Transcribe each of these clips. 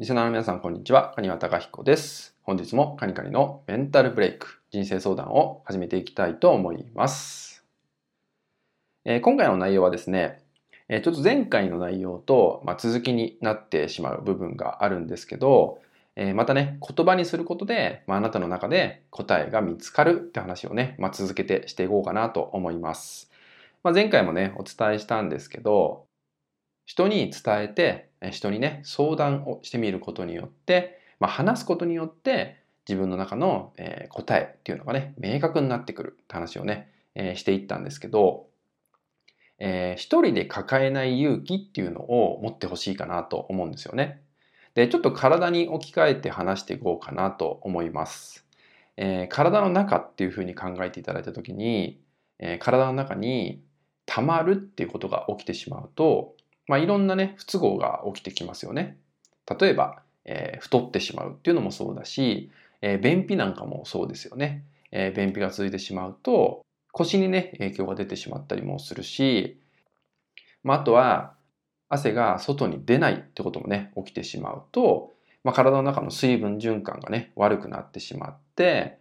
リスナーの皆さん、こんにちは。カニワタカヒコです。本日もカニカニのメンタルブレイク、人生相談を始めていきたいと思います。えー、今回の内容はですね、え、ちょっと前回の内容と、まあ、続きになってしまう部分があるんですけど、えー、またね、言葉にすることで、まあ、あなたの中で答えが見つかるって話をね、まあ、続けてしていこうかなと思います。まあ、前回もね、お伝えしたんですけど、人に伝えて、人にね、相談をしてみることによって、まあ、話すことによって自分の中の、え、答えっていうのがね、明確になってくるって話をね、え、していったんですけど、えー、一人で抱えない勇気っていうのを持ってほしいかなと思うんですよね。で、ちょっと体に置き換えて話していこうかなと思います。えー、体の中っていうふうに考えていただいたときに、えー、体の中に溜まるっていうことが起きてしまうと、まあ、いろんなね、不都合が起きてきますよね。例えば、えー、太ってしまうっていうのもそうだし、えー、便秘なんかもそうですよね。えー、便秘が続いてしまうと、腰にね、影響が出てしまったりもするし、まあ、あとは、汗が外に出ないってこともね、起きてしまうと、まあ、体の中の水分循環がね、悪くなってしまって、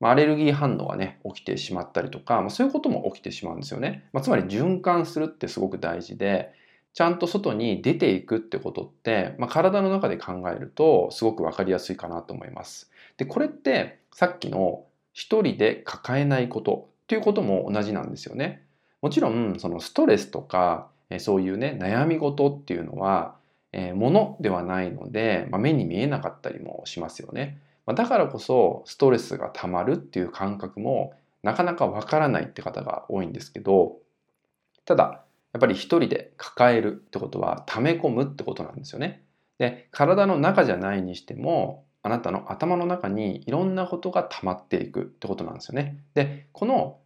ま、アレルギー反応がね、起きてしまったりとか、まあ、そういうことも起きてしまうんですよね。まあ、つまり循環するってすごく大事で、ちゃんと外に出ていくってことって、まあ、体の中で考えるとすごくわかりやすいかなと思います。で、これってさっきの一人で抱えないことっていうことも同じなんですよね。もちろん、そのストレスとか、そういうね、悩み事っていうのは、ものではないので、まあ、目に見えなかったりもしますよね。だからこそストレスが溜まるっていう感覚もなかなかわからないって方が多いんですけどただやっぱり一人で抱えるってことは溜め込むってことなんですよね。で体の中じゃないにしてもあなたの頭の中にいろんなことが溜まっていくってことなんですよね。でこの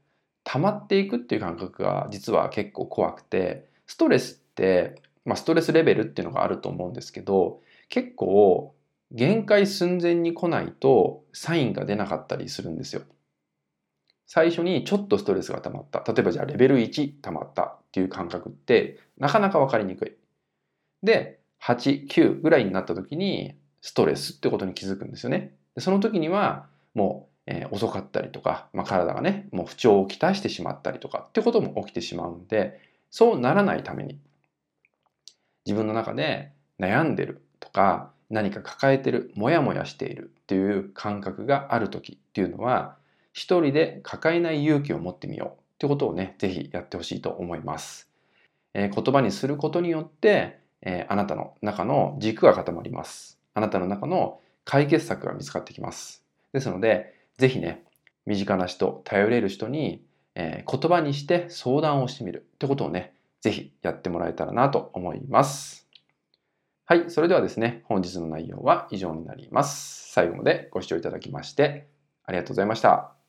溜まっていくっていう感覚が実は結構怖くてストレスって、まあ、ストレスレベルっていうのがあると思うんですけど結構限界寸前に来ないとサインが出なかったりするんですよ。最初にちょっとストレスが溜まった。例えばじゃあレベル1溜まったっていう感覚ってなかなかわかりにくい。で、8、9ぐらいになった時にストレスってことに気づくんですよね。でその時にはもう、えー、遅かったりとか、まあ、体がね、もう不調をきたしてしまったりとかってことも起きてしまうんで、そうならないために自分の中で悩んでるとか何か抱えてる、もやもやしているっていう感覚がある時っていうのは、一人で抱えない勇気を持ってみようってことをね、ぜひやってほしいと思います。えー、言葉にすることによって、えー、あなたの中の軸が固まります。あなたの中の解決策が見つかってきます。ですので、ぜひね、身近な人、頼れる人に、えー、言葉にして相談をしてみるってことをね、ぜひやってもらえたらなと思います。はい。それではですね、本日の内容は以上になります。最後までご視聴いただきましてありがとうございました。